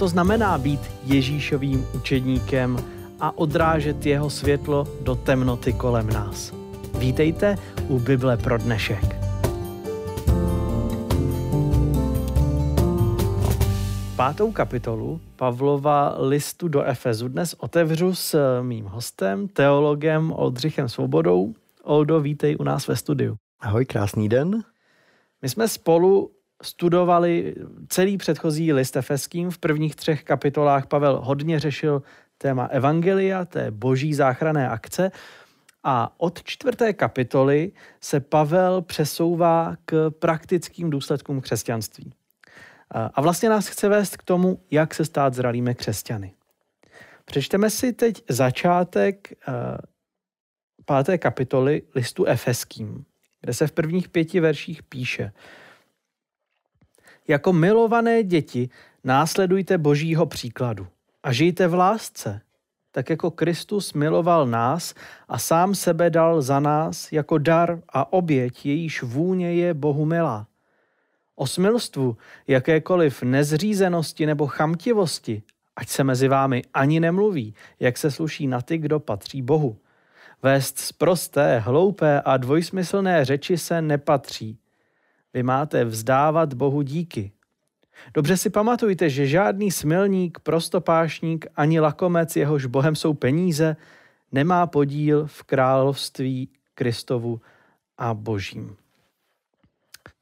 to znamená být Ježíšovým učedníkem a odrážet jeho světlo do temnoty kolem nás. Vítejte u Bible pro dnešek. Pátou kapitolu Pavlova listu do Efezu dnes otevřu s mým hostem, teologem Oldřichem Svobodou. Oldo, vítej u nás ve studiu. Ahoj, krásný den. My jsme spolu studovali celý předchozí list Efeským. V prvních třech kapitolách Pavel hodně řešil téma evangelia, té boží záchranné akce. A od čtvrté kapitoly se Pavel přesouvá k praktickým důsledkům křesťanství. A vlastně nás chce vést k tomu, jak se stát zralými křesťany. Přečteme si teď začátek eh, páté kapitoly listu Efeským, kde se v prvních pěti verších píše Jako milované děti následujte božího příkladu a žijte v lásce, tak jako Kristus miloval nás a sám sebe dal za nás jako dar a oběť, jejíž vůně je Bohu milá. O smilstvu, jakékoliv nezřízenosti nebo chamtivosti, ať se mezi vámi ani nemluví, jak se sluší na ty, kdo patří Bohu. Vést zprosté, hloupé a dvojsmyslné řeči se nepatří. Vy máte vzdávat Bohu díky. Dobře si pamatujte, že žádný smilník, prostopášník ani lakomec, jehož Bohem jsou peníze, nemá podíl v království Kristovu a Božím.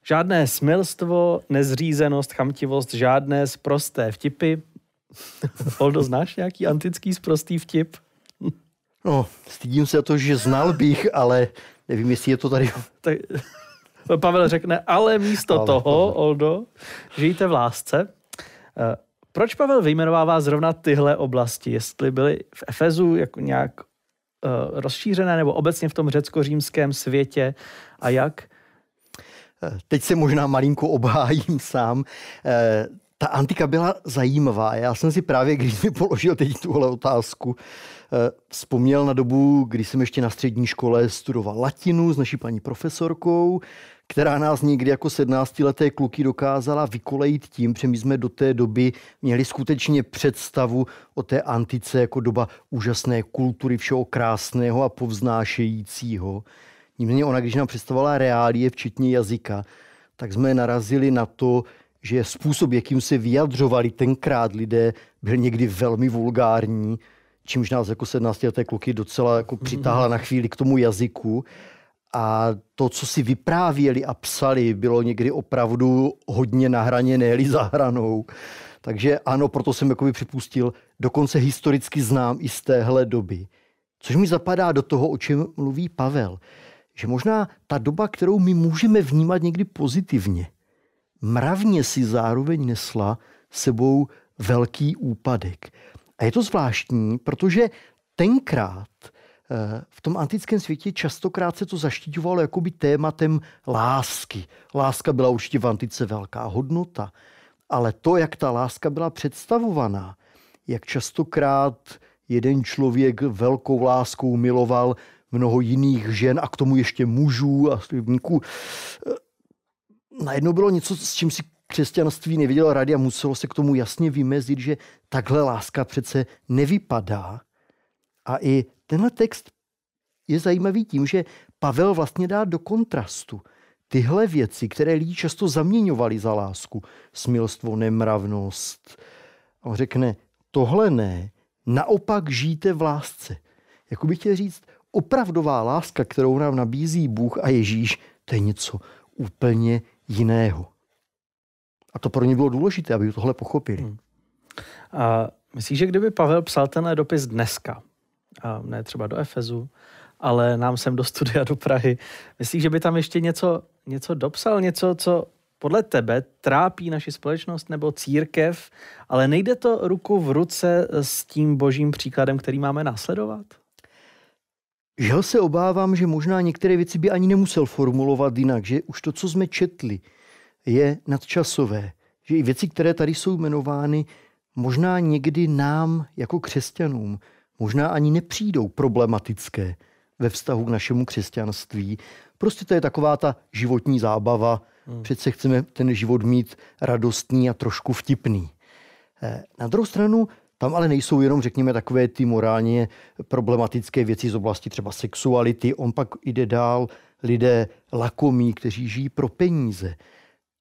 Žádné smilstvo, nezřízenost, chamtivost, žádné sprosté vtipy. Oldo, znáš nějaký antický sprostý vtip? no, stydím se to, že znal bych, ale nevím, jestli je to tady. Tak, Pavel řekne, ale místo ale, toho, Oldo, žijte v lásce. Eh, proč Pavel vyjmenovává zrovna tyhle oblasti? Jestli byly v Efezu jako nějak uh, rozšířené nebo obecně v tom řecko-římském světě a jak? Teď se možná malinko obhájím sám. Eh, ta antika byla zajímavá. Já jsem si právě, když mi položil teď tuhle otázku, eh, vzpomněl na dobu, kdy jsem ještě na střední škole studoval latinu s naší paní profesorkou, která nás někdy jako 17-leté kluky dokázala vykolejit tím, že my jsme do té doby měli skutečně představu o té antice jako doba úžasné kultury, všeho krásného a povznášejícího. Nicméně ona, když nám představovala reálie, včetně jazyka, tak jsme narazili na to, že způsob, jakým se vyjadřovali tenkrát lidé, byl někdy velmi vulgární, čímž nás jako 17 leté kluky docela jako přitáhla na chvíli k tomu jazyku. A to, co si vyprávěli a psali, bylo někdy opravdu hodně na hraně, ne za hranou. Takže ano, proto jsem jakoby připustil, dokonce historicky znám i z téhle doby. Což mi zapadá do toho, o čem mluví Pavel že možná ta doba, kterou my můžeme vnímat někdy pozitivně, mravně si zároveň nesla sebou velký úpadek. A je to zvláštní, protože tenkrát v tom antickém světě častokrát se to zaštiťovalo jakoby tématem lásky. Láska byla určitě v antice velká hodnota, ale to, jak ta láska byla představovaná, jak častokrát jeden člověk velkou láskou miloval mnoho jiných žen a k tomu ještě mužů a slibníků. Eh, najednou bylo něco, s čím si křesťanství nevidělo rady a muselo se k tomu jasně vymezit, že takhle láska přece nevypadá. A i tenhle text je zajímavý tím, že Pavel vlastně dá do kontrastu tyhle věci, které lidi často zaměňovali za lásku, smilstvo, nemravnost. On řekne, tohle ne, naopak žijte v lásce. Jako bych chtěl říct, opravdová láska, kterou nám nabízí Bůh a Ježíš, to je něco úplně jiného. A to pro ně bylo důležité, aby tohle pochopili. Hmm. A myslíš, že kdyby Pavel psal tenhle dopis dneska, a ne třeba do Efezu, ale nám sem do studia do Prahy, myslíš, že by tam ještě něco, něco dopsal, něco, co podle tebe trápí naši společnost nebo církev, ale nejde to ruku v ruce s tím božím příkladem, který máme následovat? Žel se obávám, že možná některé věci by ani nemusel formulovat jinak, že už to, co jsme četli, je nadčasové. Že i věci, které tady jsou jmenovány, možná někdy nám jako křesťanům možná ani nepřijdou problematické ve vztahu k našemu křesťanství. Prostě to je taková ta životní zábava. Hmm. Přece chceme ten život mít radostný a trošku vtipný. Eh, na druhou stranu, tam ale nejsou jenom, řekněme, takové ty morálně problematické věci z oblasti třeba sexuality. On pak jde dál, lidé lakomí, kteří žijí pro peníze.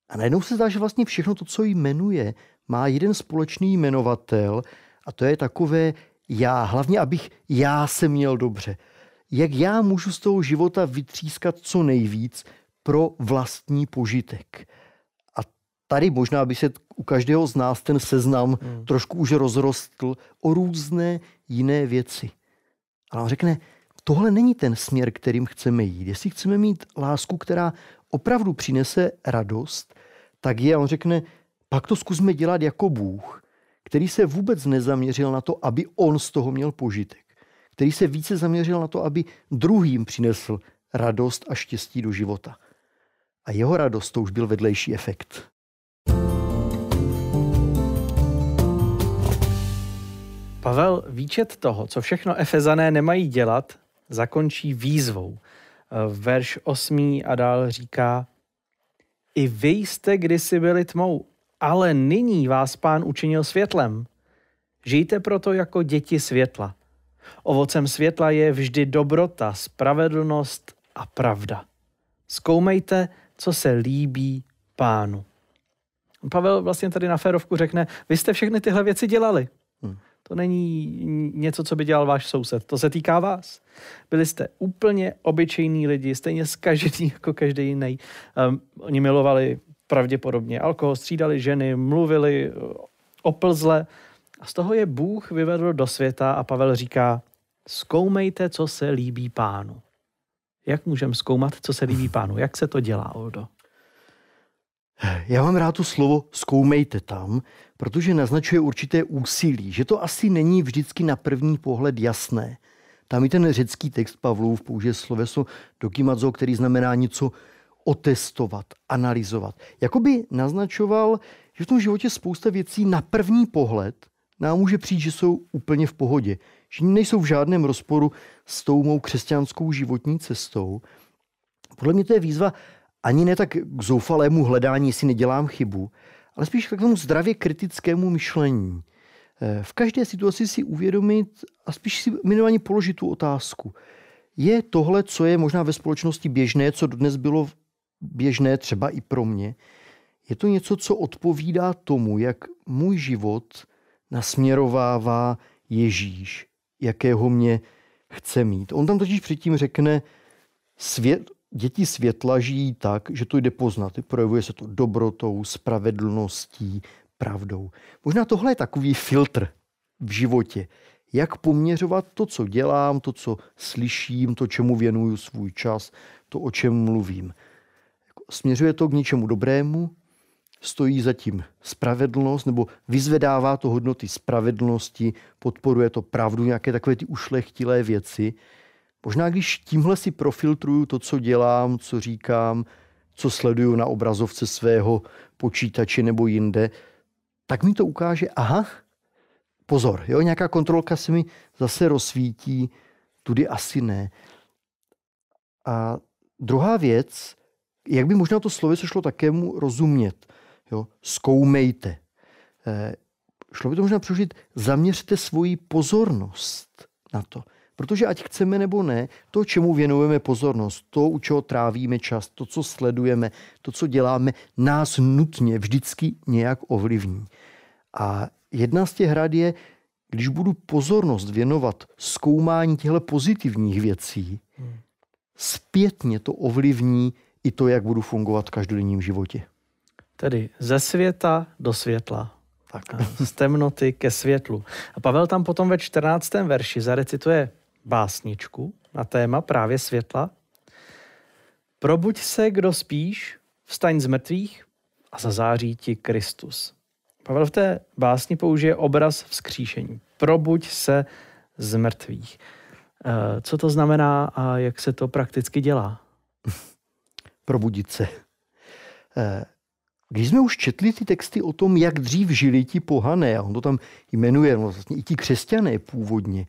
A najednou se zdá, že vlastně všechno to, co jmenuje, má jeden společný jmenovatel a to je takové já. Hlavně, abych já se měl dobře. Jak já můžu z toho života vytřískat co nejvíc pro vlastní požitek. A tady možná by se u každého z nás ten seznam hmm. trošku už rozrostl o různé jiné věci. Ale on řekne, tohle není ten směr, kterým chceme jít. Jestli chceme mít lásku, která opravdu přinese radost, tak je, on řekne, pak to zkusme dělat jako Bůh, který se vůbec nezaměřil na to, aby on z toho měl požitek. Který se více zaměřil na to, aby druhým přinesl radost a štěstí do života. A jeho radost to už byl vedlejší efekt. Pavel výčet toho, co všechno Efezané nemají dělat, zakončí výzvou. Verš 8 a dál říká, i vy jste kdysi byli tmou, ale nyní vás pán učinil světlem. Žijte proto jako děti světla. Ovocem světla je vždy dobrota, spravedlnost a pravda. Zkoumejte, co se líbí pánu. Pavel vlastně tady na férovku řekne, vy jste všechny tyhle věci dělali. Hmm. To není něco, co by dělal váš soused. To se týká vás. Byli jste úplně obyčejní lidi, stejně skažení jako každý jiný. Um, oni milovali pravděpodobně alkohol, střídali ženy, mluvili oplzle. A z toho je Bůh vyvedl do světa a Pavel říká, zkoumejte, co se líbí pánu. Jak můžeme zkoumat, co se líbí pánu? Jak se to dělá, Oldo? Já mám rád to slovo zkoumejte tam, protože naznačuje určité úsilí, že to asi není vždycky na první pohled jasné. Tam i ten řecký text Pavlův použije sloveso dokimazo, který znamená něco otestovat, analyzovat. Jakoby naznačoval, že v tom životě spousta věcí na první pohled nám může přijít, že jsou úplně v pohodě. Že nejsou v žádném rozporu s tou mou křesťanskou životní cestou. Podle mě to je výzva ani ne tak k zoufalému hledání, jestli nedělám chybu, ale spíš k tomu zdravě kritickému myšlení. Eh, v každé situaci si uvědomit a spíš si minimálně položit tu otázku. Je tohle, co je možná ve společnosti běžné, co dnes bylo běžné třeba i pro mě, je to něco, co odpovídá tomu, jak můj život nasměrovává Ježíš, jakého mě chce mít. On tam totiž předtím řekne, svět, děti světla žijí tak, že to jde poznat. Projevuje se to dobrotou, spravedlností, pravdou. Možná tohle je takový filtr v životě. Jak poměřovat to, co dělám, to, co slyším, to, čemu věnuju svůj čas, to, o čem mluvím. Směřuje to k něčemu dobrému, stojí zatím spravedlnost, nebo vyzvedává to hodnoty spravedlnosti, podporuje to pravdu, nějaké takové ty ušlechtilé věci. Možná když tímhle si profiltruju to, co dělám, co říkám, co sleduju na obrazovce svého počítače nebo jinde, tak mi to ukáže, aha, pozor, jo, nějaká kontrolka se mi zase rozsvítí, tudy asi ne. A druhá věc, jak by možná to slovo šlo takému rozumět. Jo? Zkoumejte. Eh, šlo by to možná přežít, zaměřte svoji pozornost na to. Protože ať chceme nebo ne, to, čemu věnujeme pozornost, to, u čeho trávíme čas, to, co sledujeme, to, co děláme, nás nutně vždycky nějak ovlivní. A jedna z těch hrad je, když budu pozornost věnovat zkoumání těchto pozitivních věcí, hmm. zpětně to ovlivní i to, jak budu fungovat v každodenním životě. Tedy ze světa do světla. Tak. Z temnoty ke světlu. A Pavel tam potom ve 14. verši zarecituje básničku na téma právě světla. Probuď se, kdo spíš, vstaň z mrtvých a zazáří ti Kristus. Pavel v té básni použije obraz vzkříšení. Probuď se z mrtvých. Eh, co to znamená a jak se to prakticky dělá? Probudit se. Eh, když jsme už četli ty texty o tom, jak dřív žili ti pohané, a on to tam jmenuje, no vlastně i ti křesťané původně,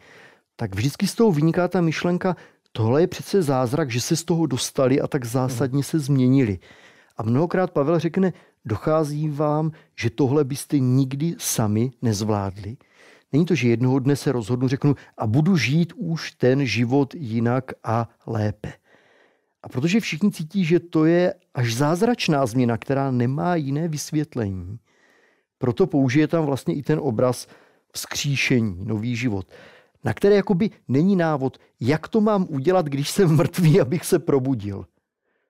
tak vždycky z toho vyniká ta myšlenka, tohle je přece zázrak, že se z toho dostali a tak zásadně se změnili. A mnohokrát Pavel řekne, dochází vám, že tohle byste nikdy sami nezvládli? Není to, že jednoho dne se rozhodnu, řeknu a budu žít už ten život jinak a lépe. A protože všichni cítí, že to je až zázračná změna, která nemá jiné vysvětlení, proto použije tam vlastně i ten obraz vzkříšení, nový život, na které jakoby není návod, jak to mám udělat, když jsem mrtvý, abych se probudil.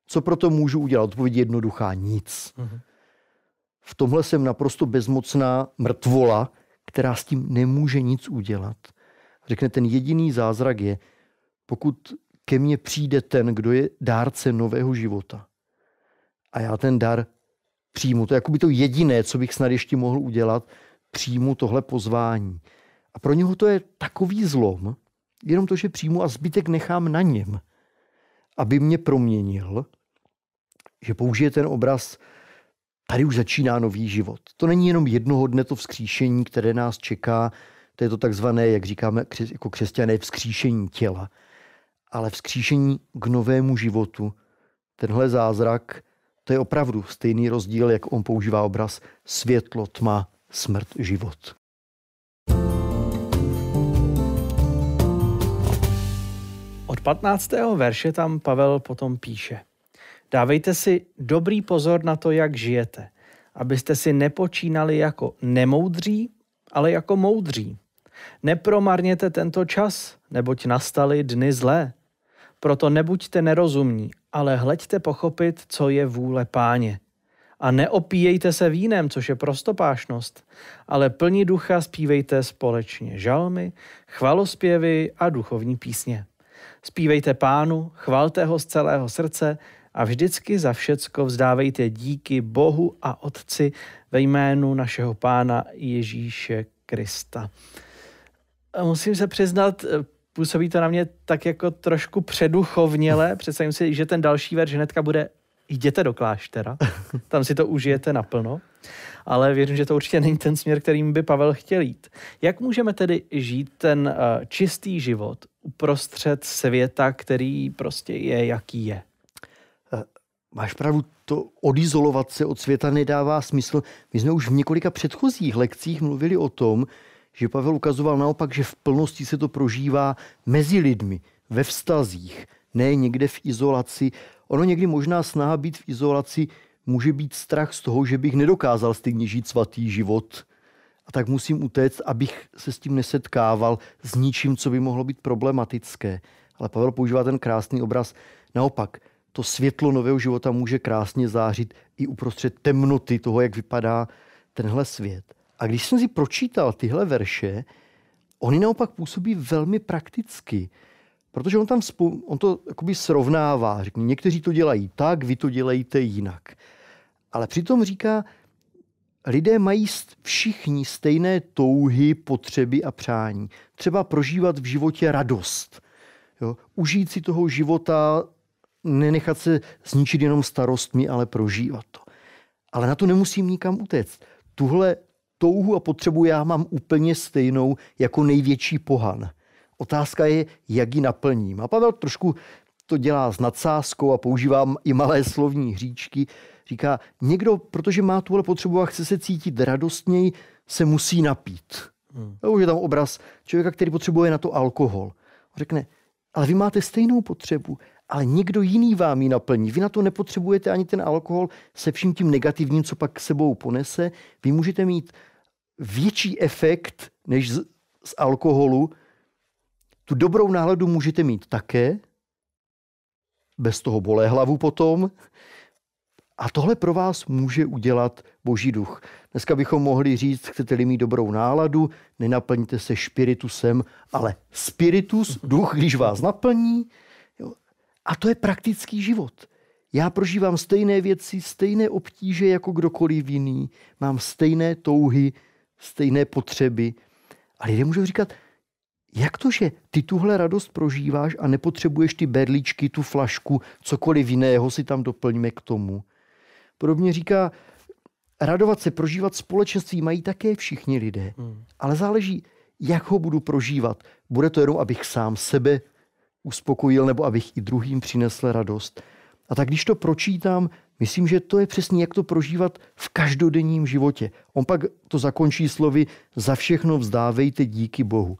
Co proto můžu udělat? Odpověď jednoduchá, nic. V tomhle jsem naprosto bezmocná mrtvola, která s tím nemůže nic udělat. Řekne, ten jediný zázrak je, pokud ke mně přijde ten, kdo je dárce nového života. A já ten dar přijmu. To je jako by to jediné, co bych snad ještě mohl udělat, přijmu tohle pozvání. A pro něho to je takový zlom, jenom to, že přijmu a zbytek nechám na něm, aby mě proměnil, že použije ten obraz, tady už začíná nový život. To není jenom jednoho dne to vzkříšení, které nás čeká, to je to takzvané, jak říkáme jako křesťané, vzkříšení těla, ale vzkříšení k novému životu. Tenhle zázrak, to je opravdu stejný rozdíl, jak on používá obraz světlo, tma, smrt, život. Od 15. verše tam Pavel potom píše. Dávejte si dobrý pozor na to, jak žijete, abyste si nepočínali jako nemoudří, ale jako moudří. Nepromarněte tento čas, neboť nastaly dny zlé. Proto nebuďte nerozumní, ale hleďte pochopit, co je vůle páně. A neopíjejte se vínem, což je prostopášnost, ale plní ducha zpívejte společně žalmy, chvalospěvy a duchovní písně. Spívejte pánu, chvalte ho z celého srdce a vždycky za všecko vzdávejte díky Bohu a Otci ve jménu našeho Pána Ježíše Krista. Musím se přiznat, působí to na mě tak jako trošku předuchovněle. Představím si, že ten další verš hnedka bude jděte do kláštera, tam si to užijete naplno, ale věřím, že to určitě není ten směr, kterým by Pavel chtěl jít. Jak můžeme tedy žít ten uh, čistý život uprostřed světa, který prostě je, jaký je? Eh, máš pravdu, to odizolovat se od světa nedává smysl. My jsme už v několika předchozích lekcích mluvili o tom, že Pavel ukazoval naopak, že v plnosti se to prožívá mezi lidmi, ve vztazích, ne někde v izolaci. Ono někdy možná snaha být v izolaci může být strach z toho, že bych nedokázal stejně žít svatý život. A tak musím utéct, abych se s tím nesetkával s ničím, co by mohlo být problematické. Ale Pavel používá ten krásný obraz. Naopak, to světlo nového života může krásně zářit i uprostřed temnoty toho, jak vypadá tenhle svět. A když jsem si pročítal tyhle verše, oni naopak působí velmi prakticky. Protože on tam spou- on to jakoby srovnává. Řekne, někteří to dělají tak, vy to dělejte jinak. Ale přitom říká, lidé mají všichni stejné touhy, potřeby a přání. Třeba prožívat v životě radost. Jo? Užít si toho života, nenechat se zničit jenom starostmi, ale prožívat to. Ale na to nemusím nikam utéct. Tuhle touhu a potřebu já mám úplně stejnou jako největší pohan. Otázka je, jak ji naplním. A Pavel trošku to dělá s nadsázkou a používám i malé slovní hříčky. Říká, někdo, protože má tuhle potřebu a chce se cítit radostněji, se musí napít. Hmm. Už je tam obraz člověka, který potřebuje na to alkohol. Řekne, ale vy máte stejnou potřebu, ale někdo jiný vám ji naplní. Vy na to nepotřebujete ani ten alkohol se vším tím negativním, co pak sebou ponese. Vy můžete mít větší efekt než z, z alkoholu. Tu dobrou náladu můžete mít také, bez toho bolé hlavu potom. A tohle pro vás může udělat Boží duch. Dneska bychom mohli říct, chcete-li mít dobrou náladu, nenaplňte se spiritusem, ale spiritus, duch, když vás naplní. Jo. A to je praktický život. Já prožívám stejné věci, stejné obtíže jako kdokoliv jiný. Mám stejné touhy, stejné potřeby. A lidé můžou říkat, jak to, že ty tuhle radost prožíváš a nepotřebuješ ty berličky, tu flašku, cokoliv jiného si tam doplňme k tomu. Podobně říká, radovat se, prožívat společenství mají také všichni lidé. Hmm. Ale záleží, jak ho budu prožívat. Bude to jenom, abych sám sebe uspokojil, nebo abych i druhým přinesl radost. A tak když to pročítám, Myslím, že to je přesně, jak to prožívat v každodenním životě. On pak to zakončí slovy za všechno vzdávejte díky Bohu.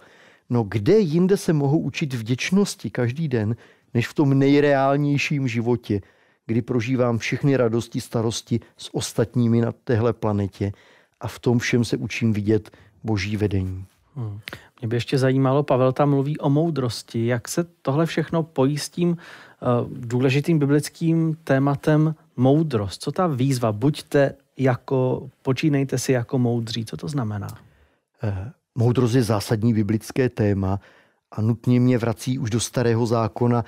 No kde jinde se mohu učit vděčnosti každý den, než v tom nejreálnějším životě, kdy prožívám všechny radosti, starosti s ostatními na téhle planetě a v tom všem se učím vidět boží vedení. Hmm. Mě by ještě zajímalo, Pavel tam mluví o moudrosti. Jak se tohle všechno pojí s tím uh, důležitým biblickým tématem moudrost? Co ta výzva? Buďte jako, počínejte si jako moudří. Co to znamená? Eh, moudrost je zásadní biblické téma a nutně mě vrací už do starého zákona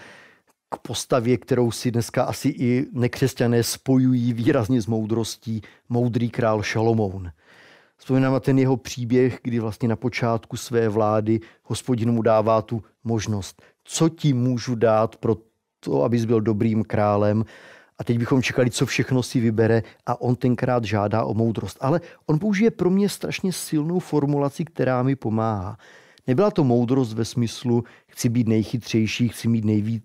k postavě, kterou si dneska asi i nekřesťané spojují výrazně s moudrostí, moudrý král Šalomoun. Vzpomínám na ten jeho příběh, kdy vlastně na počátku své vlády hospodin mu dává tu možnost. Co ti můžu dát pro to, abys byl dobrým králem? A teď bychom čekali, co všechno si vybere a on tenkrát žádá o moudrost. Ale on použije pro mě strašně silnou formulaci, která mi pomáhá. Nebyla to moudrost ve smyslu, chci být nejchytřejší, chci mít nejvíc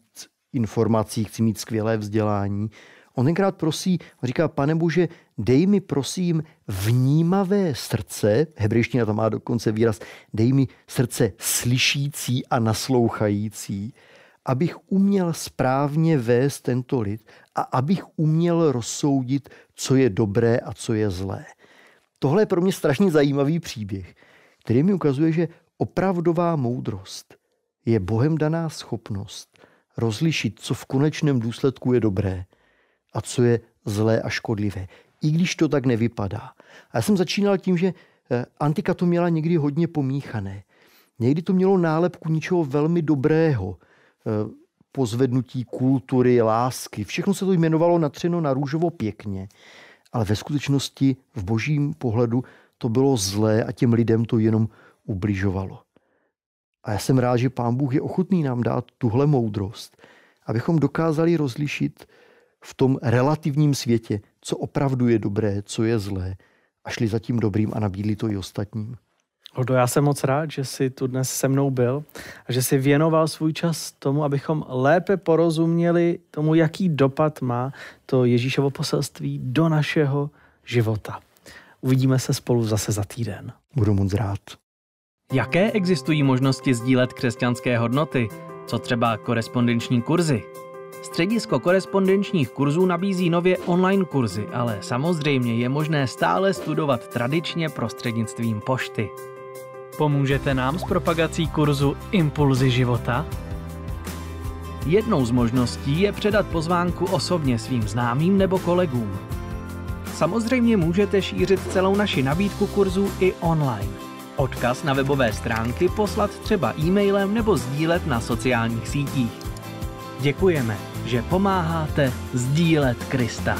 informací, chci mít skvělé vzdělání. On tenkrát prosí, on říká, pane Bože, dej mi prosím vnímavé srdce, hebrejština tam má dokonce výraz, dej mi srdce slyšící a naslouchající, abych uměl správně vést tento lid a abych uměl rozsoudit, co je dobré a co je zlé. Tohle je pro mě strašně zajímavý příběh, který mi ukazuje, že opravdová moudrost je Bohem daná schopnost rozlišit, co v konečném důsledku je dobré a co je zlé a škodlivé. I když to tak nevypadá. A já jsem začínal tím, že eh, antika to měla někdy hodně pomíchané. Někdy to mělo nálepku něčeho velmi dobrého. Pozvednutí kultury, lásky. Všechno se to jmenovalo natřeno na růžovo pěkně. Ale ve skutečnosti v božím pohledu to bylo zlé a těm lidem to jenom ubližovalo. A já jsem rád, že Pán Bůh je ochotný nám dát tuhle moudrost, abychom dokázali rozlišit v tom relativním světě, co opravdu je dobré, co je zlé a šli za tím dobrým a nabídli to i ostatním. Oldo, já jsem moc rád, že jsi tu dnes se mnou byl a že jsi věnoval svůj čas tomu, abychom lépe porozuměli tomu, jaký dopad má to Ježíšovo poselství do našeho života. Uvidíme se spolu zase za týden. Budu moc rád. Jaké existují možnosti sdílet křesťanské hodnoty? Co třeba korespondenční kurzy? Středisko korespondenčních kurzů nabízí nově online kurzy, ale samozřejmě je možné stále studovat tradičně prostřednictvím pošty. Pomůžete nám s propagací kurzu Impulzy života? Jednou z možností je předat pozvánku osobně svým známým nebo kolegům. Samozřejmě můžete šířit celou naši nabídku kurzů i online. Odkaz na webové stránky poslat třeba e-mailem nebo sdílet na sociálních sítích. Děkujeme, že pomáháte sdílet Krista.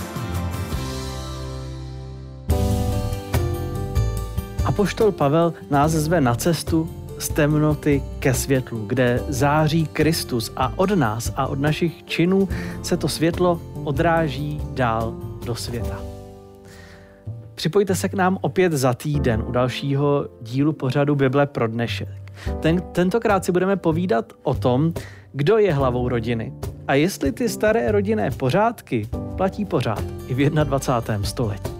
Apoštol Pavel nás zve na cestu z temnoty ke světlu, kde září Kristus a od nás a od našich činů se to světlo odráží dál do světa. Připojte se k nám opět za týden u dalšího dílu pořadu Bible pro dnešek. Ten, tentokrát si budeme povídat o tom, kdo je hlavou rodiny a jestli ty staré rodinné pořádky platí pořád i v 21. století.